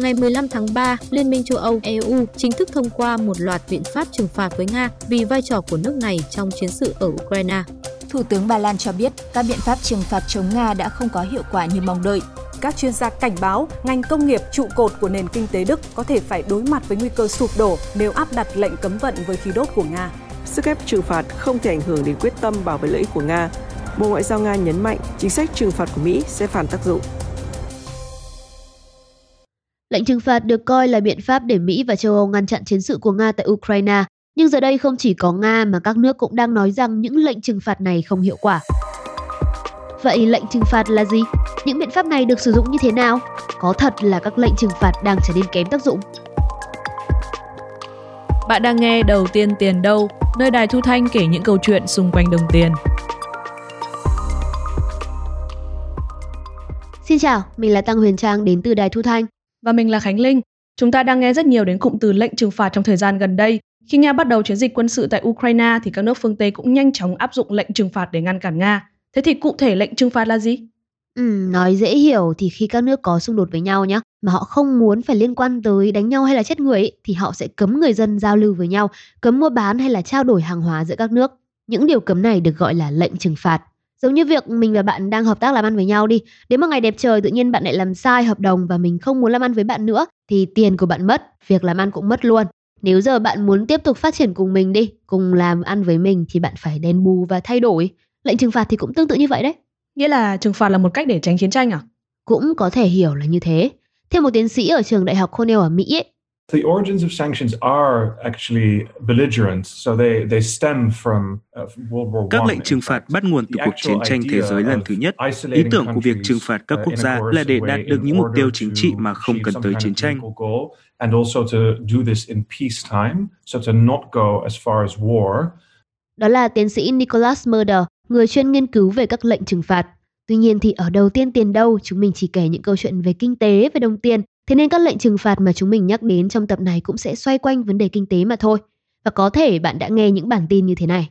ngày 15 tháng 3, Liên minh châu Âu EU chính thức thông qua một loạt biện pháp trừng phạt với Nga vì vai trò của nước này trong chiến sự ở Ukraine. Thủ tướng Ba Lan cho biết các biện pháp trừng phạt chống Nga đã không có hiệu quả như mong đợi. Các chuyên gia cảnh báo ngành công nghiệp trụ cột của nền kinh tế Đức có thể phải đối mặt với nguy cơ sụp đổ nếu áp đặt lệnh cấm vận với khí đốt của Nga. Sức ép trừng phạt không thể ảnh hưởng đến quyết tâm bảo vệ lợi ích của Nga. Bộ Ngoại giao Nga nhấn mạnh chính sách trừng phạt của Mỹ sẽ phản tác dụng. Lệnh trừng phạt được coi là biện pháp để Mỹ và châu Âu ngăn chặn chiến sự của Nga tại Ukraine. Nhưng giờ đây không chỉ có Nga mà các nước cũng đang nói rằng những lệnh trừng phạt này không hiệu quả. Vậy lệnh trừng phạt là gì? Những biện pháp này được sử dụng như thế nào? Có thật là các lệnh trừng phạt đang trở nên kém tác dụng? Bạn đang nghe Đầu tiên tiền đâu, nơi đài Thu Thanh kể những câu chuyện xung quanh đồng tiền. Xin chào, mình là Tăng Huyền Trang đến từ đài Thu Thanh. Và mình là Khánh Linh. Chúng ta đang nghe rất nhiều đến cụm từ lệnh trừng phạt trong thời gian gần đây. Khi Nga bắt đầu chiến dịch quân sự tại Ukraine thì các nước phương Tây cũng nhanh chóng áp dụng lệnh trừng phạt để ngăn cản Nga. Thế thì cụ thể lệnh trừng phạt là gì? Ừ, nói dễ hiểu thì khi các nước có xung đột với nhau nhé, mà họ không muốn phải liên quan tới đánh nhau hay là chết người ấy, thì họ sẽ cấm người dân giao lưu với nhau, cấm mua bán hay là trao đổi hàng hóa giữa các nước. Những điều cấm này được gọi là lệnh trừng phạt. Giống như việc mình và bạn đang hợp tác làm ăn với nhau đi, đến một ngày đẹp trời tự nhiên bạn lại làm sai hợp đồng và mình không muốn làm ăn với bạn nữa thì tiền của bạn mất, việc làm ăn cũng mất luôn. Nếu giờ bạn muốn tiếp tục phát triển cùng mình đi, cùng làm ăn với mình thì bạn phải đền bù và thay đổi. Lệnh trừng phạt thì cũng tương tự như vậy đấy. Nghĩa là trừng phạt là một cách để tránh chiến tranh à? Cũng có thể hiểu là như thế. Theo một tiến sĩ ở trường đại học Cornell ở Mỹ ấy, The origins of sanctions are actually belligerent, so they they stem from uh, World War Các lệnh trừng phạt bắt nguồn từ cuộc chiến tranh thế giới lần thứ nhất. Ý tưởng của việc trừng phạt các quốc gia là để đạt được những mục tiêu chính trị mà không cần tới chiến tranh. And also to do this in peacetime, so to not go as far as war. Đó là tiến sĩ Nicholas Murder, người chuyên nghiên cứu về các lệnh trừng phạt. Tuy nhiên thì ở đầu tiên tiền đâu, chúng mình chỉ kể những câu chuyện về kinh tế, về đồng tiền. Thế nên các lệnh trừng phạt mà chúng mình nhắc đến trong tập này cũng sẽ xoay quanh vấn đề kinh tế mà thôi. Và có thể bạn đã nghe những bản tin như thế này.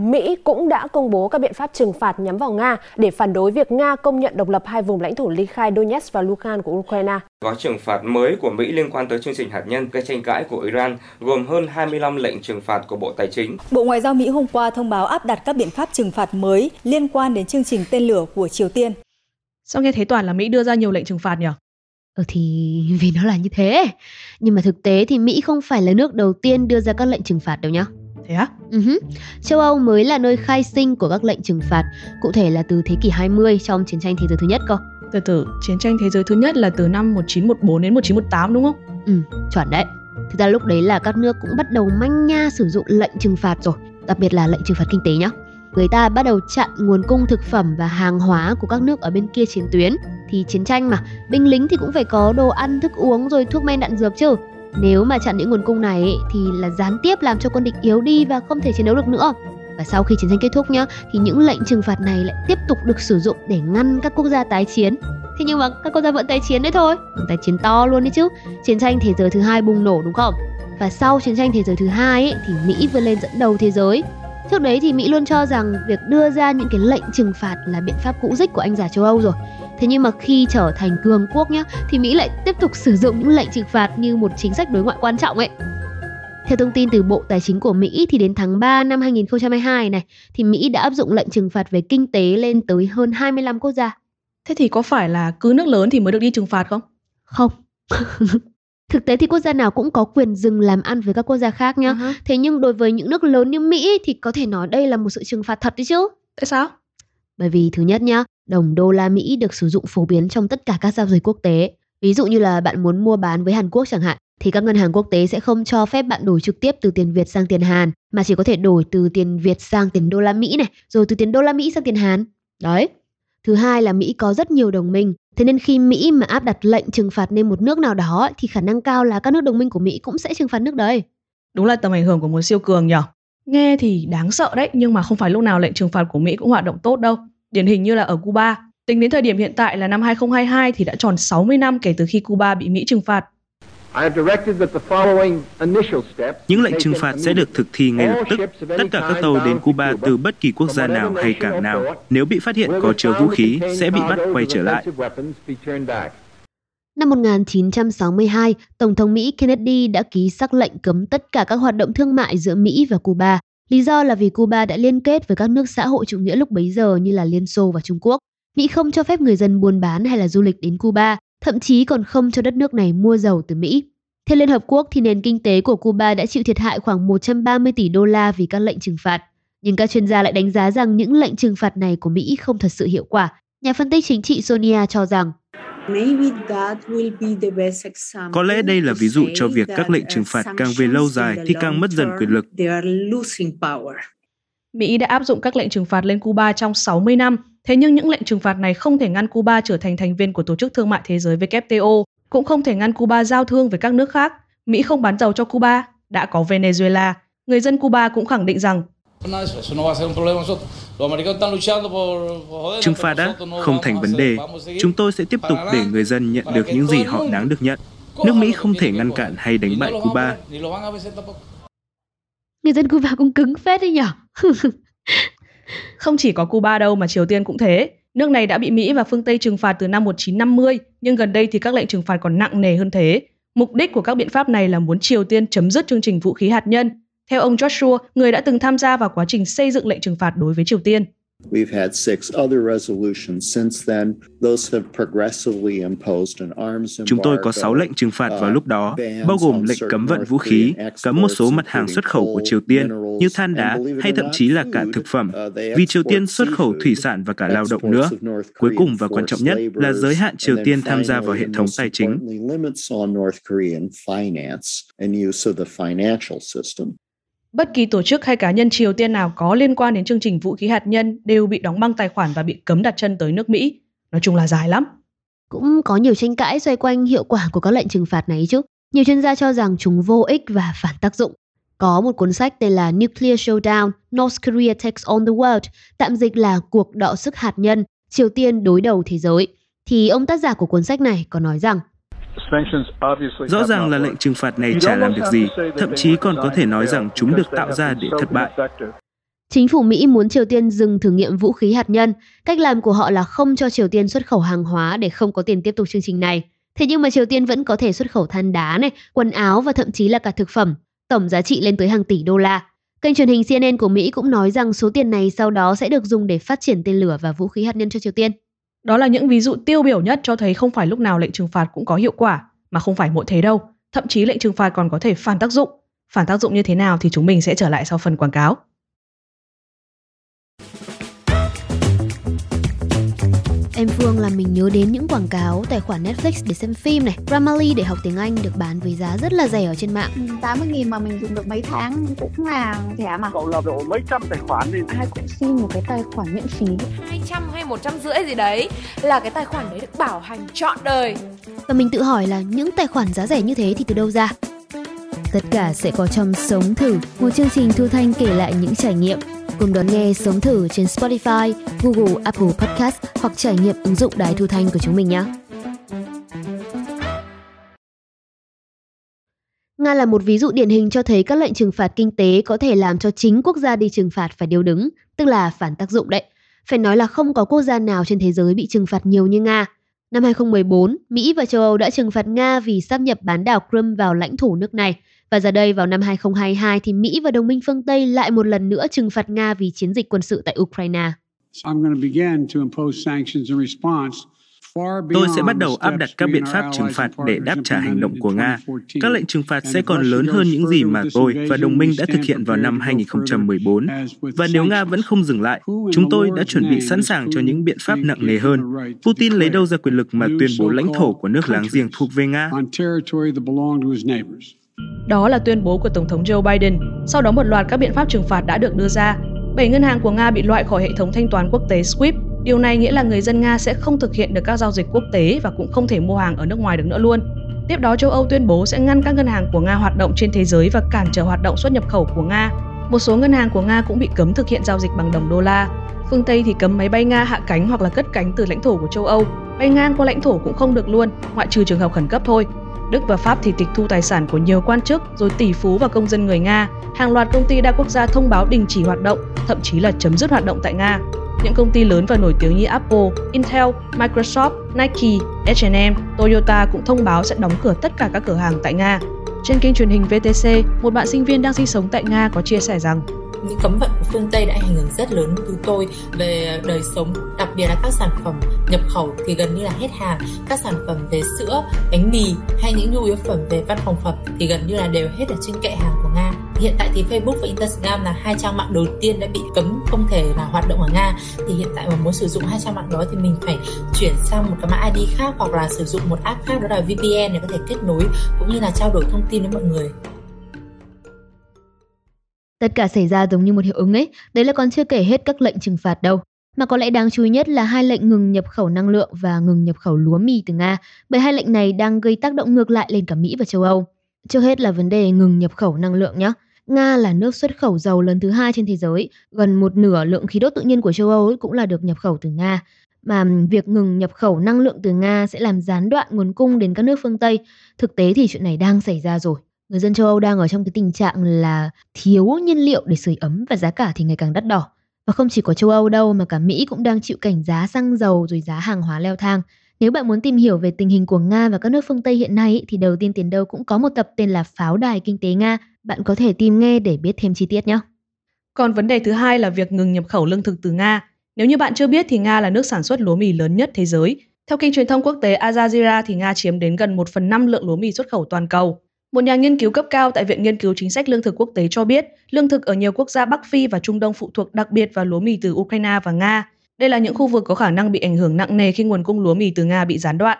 Mỹ cũng đã công bố các biện pháp trừng phạt nhắm vào Nga để phản đối việc Nga công nhận độc lập hai vùng lãnh thổ ly khai Donetsk và Luhansk của Ukraine. Gói trừng phạt mới của Mỹ liên quan tới chương trình hạt nhân gây tranh cãi của Iran gồm hơn 25 lệnh trừng phạt của Bộ Tài chính. Bộ Ngoại giao Mỹ hôm qua thông báo áp đặt các biện pháp trừng phạt mới liên quan đến chương trình tên lửa của Triều Tiên. Sao nghe thấy toàn là Mỹ đưa ra nhiều lệnh trừng phạt nhỉ? Ừ thì vì nó là như thế. Nhưng mà thực tế thì Mỹ không phải là nước đầu tiên đưa ra các lệnh trừng phạt đâu nhá. Thế á? Uh-huh. Châu Âu mới là nơi khai sinh của các lệnh trừng phạt, cụ thể là từ thế kỷ 20 trong chiến tranh thế giới thứ nhất cơ. Từ từ, chiến tranh thế giới thứ nhất là từ năm 1914 đến 1918 đúng không? Ừ, chuẩn đấy. Thực ra lúc đấy là các nước cũng bắt đầu manh nha sử dụng lệnh trừng phạt rồi, đặc biệt là lệnh trừng phạt kinh tế nhá. Người ta bắt đầu chặn nguồn cung thực phẩm và hàng hóa của các nước ở bên kia chiến tuyến. Thì chiến tranh mà, binh lính thì cũng phải có đồ ăn, thức uống rồi thuốc men đạn dược chứ. Nếu mà chặn những nguồn cung này ấy, thì là gián tiếp làm cho quân địch yếu đi và không thể chiến đấu được nữa. Và sau khi chiến tranh kết thúc nhá, thì những lệnh trừng phạt này lại tiếp tục được sử dụng để ngăn các quốc gia tái chiến. Thế nhưng mà các quốc gia vẫn tái chiến đấy thôi, tái chiến to luôn đấy chứ. Chiến tranh thế giới thứ hai bùng nổ đúng không? Và sau chiến tranh thế giới thứ hai ấy, thì Mỹ vươn lên dẫn đầu thế giới. Trước đấy thì Mỹ luôn cho rằng việc đưa ra những cái lệnh trừng phạt là biện pháp cũ dích của anh già châu Âu rồi. Thế nhưng mà khi trở thành cường quốc nhá, thì Mỹ lại tiếp tục sử dụng những lệnh trừng phạt như một chính sách đối ngoại quan trọng ấy. Theo thông tin từ Bộ Tài chính của Mỹ thì đến tháng 3 năm 2022 này thì Mỹ đã áp dụng lệnh trừng phạt về kinh tế lên tới hơn 25 quốc gia. Thế thì có phải là cứ nước lớn thì mới được đi trừng phạt không? Không. Thực tế thì quốc gia nào cũng có quyền dừng làm ăn với các quốc gia khác nhá. Uh-huh. Thế nhưng đối với những nước lớn như Mỹ thì có thể nói đây là một sự trừng phạt thật đấy chứ. Tại sao? Bởi vì thứ nhất nhá, đồng đô la Mỹ được sử dụng phổ biến trong tất cả các giao dịch quốc tế. Ví dụ như là bạn muốn mua bán với Hàn Quốc chẳng hạn, thì các ngân hàng quốc tế sẽ không cho phép bạn đổi trực tiếp từ tiền Việt sang tiền Hàn, mà chỉ có thể đổi từ tiền Việt sang tiền đô la Mỹ này, rồi từ tiền đô la Mỹ sang tiền Hàn. Đấy. Thứ hai là Mỹ có rất nhiều đồng minh, thế nên khi Mỹ mà áp đặt lệnh trừng phạt lên một nước nào đó thì khả năng cao là các nước đồng minh của Mỹ cũng sẽ trừng phạt nước đấy. Đúng là tầm ảnh hưởng của một siêu cường nhỉ? Nghe thì đáng sợ đấy, nhưng mà không phải lúc nào lệnh trừng phạt của Mỹ cũng hoạt động tốt đâu. Điển hình như là ở Cuba, tính đến thời điểm hiện tại là năm 2022 thì đã tròn 60 năm kể từ khi Cuba bị Mỹ trừng phạt. Những lệnh trừng phạt sẽ được thực thi ngay lập tức. Tất cả các tàu đến Cuba từ bất kỳ quốc gia nào hay cảng nào, nếu bị phát hiện có chứa vũ khí, sẽ bị bắt quay trở lại. Năm 1962, Tổng thống Mỹ Kennedy đã ký sắc lệnh cấm tất cả các hoạt động thương mại giữa Mỹ và Cuba. Lý do là vì Cuba đã liên kết với các nước xã hội chủ nghĩa lúc bấy giờ như là Liên Xô và Trung Quốc. Mỹ không cho phép người dân buôn bán hay là du lịch đến Cuba, thậm chí còn không cho đất nước này mua dầu từ Mỹ. Theo Liên Hợp Quốc thì nền kinh tế của Cuba đã chịu thiệt hại khoảng 130 tỷ đô la vì các lệnh trừng phạt. Nhưng các chuyên gia lại đánh giá rằng những lệnh trừng phạt này của Mỹ không thật sự hiệu quả. Nhà phân tích chính trị Sonia cho rằng có lẽ đây là ví dụ cho việc các lệnh trừng phạt càng về lâu dài thì càng mất dần quyền lực. Mỹ đã áp dụng các lệnh trừng phạt lên Cuba trong 60 năm, thế nhưng những lệnh trừng phạt này không thể ngăn Cuba trở thành thành viên của Tổ chức Thương mại Thế giới WTO, cũng không thể ngăn Cuba giao thương với các nước khác. Mỹ không bán dầu cho Cuba, đã có Venezuela. Người dân Cuba cũng khẳng định rằng Trừng phạt đã không thành vấn đề. Chúng tôi sẽ tiếp tục để người dân nhận được những gì họ đáng được nhận. Nước Mỹ không thể ngăn cản hay đánh bại Cuba. Người dân Cuba cũng cứng phết đấy nhở? không chỉ có Cuba đâu mà Triều Tiên cũng thế. Nước này đã bị Mỹ và phương Tây trừng phạt từ năm 1950, nhưng gần đây thì các lệnh trừng phạt còn nặng nề hơn thế. Mục đích của các biện pháp này là muốn Triều Tiên chấm dứt chương trình vũ khí hạt nhân. Theo ông Joshua, người đã từng tham gia vào quá trình xây dựng lệnh trừng phạt đối với Triều Tiên. We've had six other resolutions since then. Those have progressively imposed an arms Chúng tôi có 6 lệnh trừng phạt vào lúc đó, bao gồm lệnh cấm vận vũ khí, cấm một số mặt hàng xuất khẩu của Triều Tiên như than đá hay thậm chí là cả thực phẩm, vì Triều Tiên xuất khẩu thủy sản và cả lao động nữa. Cuối cùng và quan trọng nhất là giới hạn Triều Tiên tham gia vào hệ thống tài chính. Bất kỳ tổ chức hay cá nhân Triều Tiên nào có liên quan đến chương trình vũ khí hạt nhân đều bị đóng băng tài khoản và bị cấm đặt chân tới nước Mỹ. Nói chung là dài lắm. Cũng có nhiều tranh cãi xoay quanh hiệu quả của các lệnh trừng phạt này chứ. Nhiều chuyên gia cho rằng chúng vô ích và phản tác dụng. Có một cuốn sách tên là Nuclear Showdown, North Korea Takes on the World, tạm dịch là Cuộc đọ sức hạt nhân, Triều Tiên đối đầu thế giới. Thì ông tác giả của cuốn sách này có nói rằng Rõ ràng là lệnh trừng phạt này chả làm được gì, thậm chí còn có thể nói rằng chúng được tạo ra để thất bại. Chính phủ Mỹ muốn Triều Tiên dừng thử nghiệm vũ khí hạt nhân. Cách làm của họ là không cho Triều Tiên xuất khẩu hàng hóa để không có tiền tiếp tục chương trình này. Thế nhưng mà Triều Tiên vẫn có thể xuất khẩu than đá này, quần áo và thậm chí là cả thực phẩm. Tổng giá trị lên tới hàng tỷ đô la. Kênh truyền hình CNN của Mỹ cũng nói rằng số tiền này sau đó sẽ được dùng để phát triển tên lửa và vũ khí hạt nhân cho Triều Tiên. Đó là những ví dụ tiêu biểu nhất cho thấy không phải lúc nào lệnh trừng phạt cũng có hiệu quả, mà không phải mỗi thế đâu. Thậm chí lệnh trừng phạt còn có thể phản tác dụng. Phản tác dụng như thế nào thì chúng mình sẽ trở lại sau phần quảng cáo. Em Phương làm mình nhớ đến những quảng cáo tài khoản Netflix để xem phim này, Grammarly để học tiếng Anh được bán với giá rất là rẻ ở trên mạng. 80 ừ, nghìn mà mình dùng được mấy tháng cũng là rẻ mà. Cậu lập độ mấy trăm tài khoản đi. Ai cũng xin một cái tài khoản miễn phí. 200 hay 150 gì đấy là cái tài khoản đấy được bảo hành trọn đời. Và mình tự hỏi là những tài khoản giá rẻ như thế thì từ đâu ra? Tất cả sẽ có trong Sống Thử, một chương trình thu thanh kể lại những trải nghiệm Cùng đón nghe Sống Thử trên Spotify, Google, Apple Podcast hoặc trải nghiệm ứng dụng đài thu thanh của chúng mình nhé. Nga là một ví dụ điển hình cho thấy các lệnh trừng phạt kinh tế có thể làm cho chính quốc gia đi trừng phạt phải điều đứng, tức là phản tác dụng đấy. Phải nói là không có quốc gia nào trên thế giới bị trừng phạt nhiều như Nga. Năm 2014, Mỹ và châu Âu đã trừng phạt Nga vì sáp nhập bán đảo Crimea vào lãnh thổ nước này. Và giờ đây vào năm 2022 thì Mỹ và đồng minh phương Tây lại một lần nữa trừng phạt Nga vì chiến dịch quân sự tại Ukraine. I'm going to begin to impose sanctions in response Tôi sẽ bắt đầu áp đặt các biện pháp trừng phạt để đáp trả hành động của Nga. Các lệnh trừng phạt sẽ còn lớn hơn những gì mà tôi và đồng minh đã thực hiện vào năm 2014. Và nếu Nga vẫn không dừng lại, chúng tôi đã chuẩn bị sẵn sàng cho những biện pháp nặng nề hơn. Putin lấy đâu ra quyền lực mà tuyên bố lãnh thổ của nước láng giềng thuộc về Nga? Đó là tuyên bố của Tổng thống Joe Biden. Sau đó một loạt các biện pháp trừng phạt đã được đưa ra. Bảy ngân hàng của Nga bị loại khỏi hệ thống thanh toán quốc tế SWIFT. Điều này nghĩa là người dân Nga sẽ không thực hiện được các giao dịch quốc tế và cũng không thể mua hàng ở nước ngoài được nữa luôn. Tiếp đó, châu Âu tuyên bố sẽ ngăn các ngân hàng của Nga hoạt động trên thế giới và cản trở hoạt động xuất nhập khẩu của Nga. Một số ngân hàng của Nga cũng bị cấm thực hiện giao dịch bằng đồng đô la. Phương Tây thì cấm máy bay Nga hạ cánh hoặc là cất cánh từ lãnh thổ của châu Âu. Bay ngang qua lãnh thổ cũng không được luôn, ngoại trừ trường hợp khẩn cấp thôi. Đức và Pháp thì tịch thu tài sản của nhiều quan chức, rồi tỷ phú và công dân người Nga. Hàng loạt công ty đa quốc gia thông báo đình chỉ hoạt động, thậm chí là chấm dứt hoạt động tại Nga. những công ty lớn và nổi tiếng như Apple, Intel, Microsoft, Nike, H&M, Toyota cũng thông báo sẽ đóng cửa tất cả các cửa hàng tại Nga. Trên kênh truyền hình VTC, một bạn sinh viên đang sinh sống tại Nga có chia sẻ rằng những cấm vận của phương Tây đã ảnh hưởng rất lớn với tôi về đời sống, đặc biệt là các sản phẩm nhập khẩu thì gần như là hết hàng. Các sản phẩm về sữa, bánh mì hay những nhu yếu phẩm về văn phòng phẩm thì gần như là đều hết ở trên kệ hàng của Nga. Hiện tại thì Facebook và Instagram là hai trang mạng đầu tiên đã bị cấm không thể là hoạt động ở Nga. Thì hiện tại mà muốn sử dụng hai trang mạng đó thì mình phải chuyển sang một cái mã ID khác hoặc là sử dụng một app khác đó là VPN để có thể kết nối cũng như là trao đổi thông tin với mọi người. Tất cả xảy ra giống như một hiệu ứng ấy, đấy là còn chưa kể hết các lệnh trừng phạt đâu. Mà có lẽ đáng chú ý nhất là hai lệnh ngừng nhập khẩu năng lượng và ngừng nhập khẩu lúa mì từ Nga, bởi hai lệnh này đang gây tác động ngược lại lên cả Mỹ và châu Âu. Trước hết là vấn đề ngừng nhập khẩu năng lượng nhé. Nga là nước xuất khẩu dầu lớn thứ hai trên thế giới, gần một nửa lượng khí đốt tự nhiên của châu Âu cũng là được nhập khẩu từ Nga. Mà việc ngừng nhập khẩu năng lượng từ Nga sẽ làm gián đoạn nguồn cung đến các nước phương Tây. Thực tế thì chuyện này đang xảy ra rồi. Người dân châu Âu đang ở trong cái tình trạng là thiếu nhiên liệu để sưởi ấm và giá cả thì ngày càng đắt đỏ. Và không chỉ có châu Âu đâu, mà cả Mỹ cũng đang chịu cảnh giá xăng dầu rồi giá hàng hóa leo thang. Nếu bạn muốn tìm hiểu về tình hình của Nga và các nước phương Tây hiện nay thì đầu tiên tiền đâu cũng có một tập tên là Pháo đài kinh tế Nga. Bạn có thể tìm nghe để biết thêm chi tiết nhé. Còn vấn đề thứ hai là việc ngừng nhập khẩu lương thực từ Nga. Nếu như bạn chưa biết thì Nga là nước sản xuất lúa mì lớn nhất thế giới. Theo kênh truyền thông quốc tế Al Jazeera thì Nga chiếm đến gần 1 phần 5 lượng lúa mì xuất khẩu toàn cầu. Một nhà nghiên cứu cấp cao tại Viện Nghiên cứu Chính sách Lương thực Quốc tế cho biết, lương thực ở nhiều quốc gia Bắc Phi và Trung Đông phụ thuộc đặc biệt vào lúa mì từ Ukraine và Nga. Đây là những khu vực có khả năng bị ảnh hưởng nặng nề khi nguồn cung lúa mì từ Nga bị gián đoạn.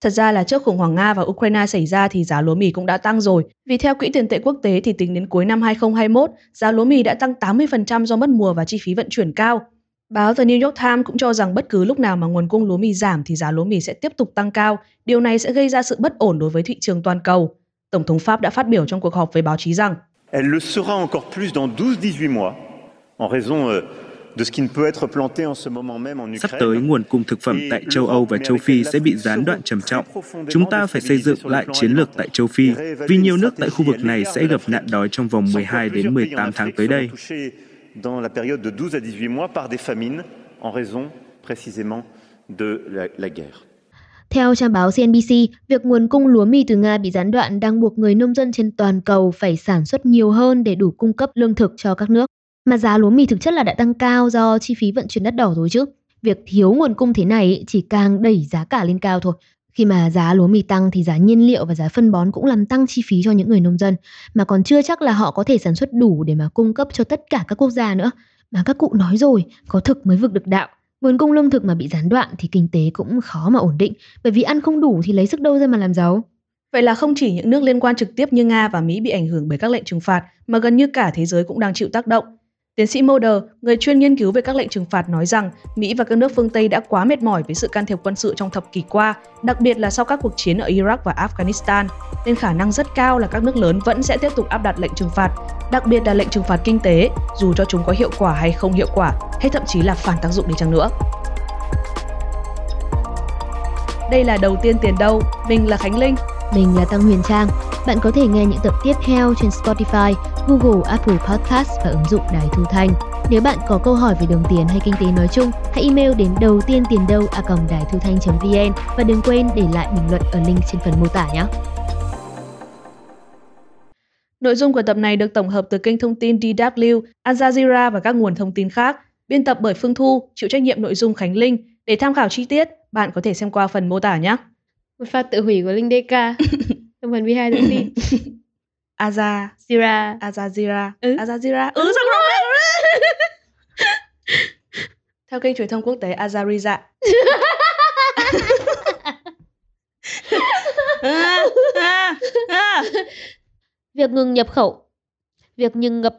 Thật ra là trước khủng hoảng Nga và Ukraine xảy ra thì giá lúa mì cũng đã tăng rồi. Vì theo Quỹ tiền tệ quốc tế thì tính đến cuối năm 2021, giá lúa mì đã tăng 80% do mất mùa và chi phí vận chuyển cao. Báo The New York Times cũng cho rằng bất cứ lúc nào mà nguồn cung lúa mì giảm thì giá lúa mì sẽ tiếp tục tăng cao. Điều này sẽ gây ra sự bất ổn đối với thị trường toàn cầu. Tổng thống Pháp đã phát biểu trong cuộc họp với báo chí rằng Elle le sera encore plus dans 12-18 mois en raison euh, de ce qui ne peut être planté en ce moment même en Ukraine. Sắp tới nguồn cung thực phẩm tại châu Âu và châu Phi sẽ bị gián đoạn trầm trọng. Chúng ta phải xây dựng lại chiến lược tại châu Phi vì nhiều nước tại khu vực này sẽ gặp nạn đói trong vòng 12 đến 18 tháng tới đây. Dans la période de 12 à 18 mois par des famines en raison précisément de la, la guerre. Theo trang báo CNBC, việc nguồn cung lúa mì từ Nga bị gián đoạn đang buộc người nông dân trên toàn cầu phải sản xuất nhiều hơn để đủ cung cấp lương thực cho các nước. Mà giá lúa mì thực chất là đã tăng cao do chi phí vận chuyển đắt đỏ rồi chứ. Việc thiếu nguồn cung thế này chỉ càng đẩy giá cả lên cao thôi. Khi mà giá lúa mì tăng thì giá nhiên liệu và giá phân bón cũng làm tăng chi phí cho những người nông dân, mà còn chưa chắc là họ có thể sản xuất đủ để mà cung cấp cho tất cả các quốc gia nữa. Mà các cụ nói rồi, có thực mới vực được đạo. Nguồn cung lương thực mà bị gián đoạn thì kinh tế cũng khó mà ổn định, bởi vì ăn không đủ thì lấy sức đâu ra mà làm giàu. Vậy là không chỉ những nước liên quan trực tiếp như Nga và Mỹ bị ảnh hưởng bởi các lệnh trừng phạt, mà gần như cả thế giới cũng đang chịu tác động. Tiến sĩ Mulder, người chuyên nghiên cứu về các lệnh trừng phạt nói rằng Mỹ và các nước phương Tây đã quá mệt mỏi với sự can thiệp quân sự trong thập kỷ qua, đặc biệt là sau các cuộc chiến ở Iraq và Afghanistan, nên khả năng rất cao là các nước lớn vẫn sẽ tiếp tục áp đặt lệnh trừng phạt, đặc biệt là lệnh trừng phạt kinh tế, dù cho chúng có hiệu quả hay không hiệu quả, hay thậm chí là phản tác dụng đi chăng nữa. Đây là đầu tiên tiền đâu, mình là Khánh Linh. Mình là Tăng Huyền Trang. Bạn có thể nghe những tập tiếp theo trên Spotify, Google, Apple Podcast và ứng dụng Đài Thu Thanh. Nếu bạn có câu hỏi về đồng tiền hay kinh tế nói chung, hãy email đến đầu tiên tiền đâu a đài thu thanh.vn và đừng quên để lại bình luận ở link trên phần mô tả nhé. Nội dung của tập này được tổng hợp từ kênh thông tin DW, Al Jazeera và các nguồn thông tin khác. Biên tập bởi Phương Thu, chịu trách nhiệm nội dung Khánh Linh. Để tham khảo chi tiết, bạn có thể xem qua phần mô tả nhé. Một pha tự hủy của Linh DK trong phần 12 thông tin. Aza Zira. Azazira ừ. Azazira ừ sao không theo kênh truyền thông quốc tế Azariza à, à, à. việc ngừng nhập khẩu. Việc ngừng ngập.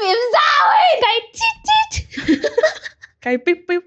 Vì sao ấy? Cái chít chít. Cái píp píp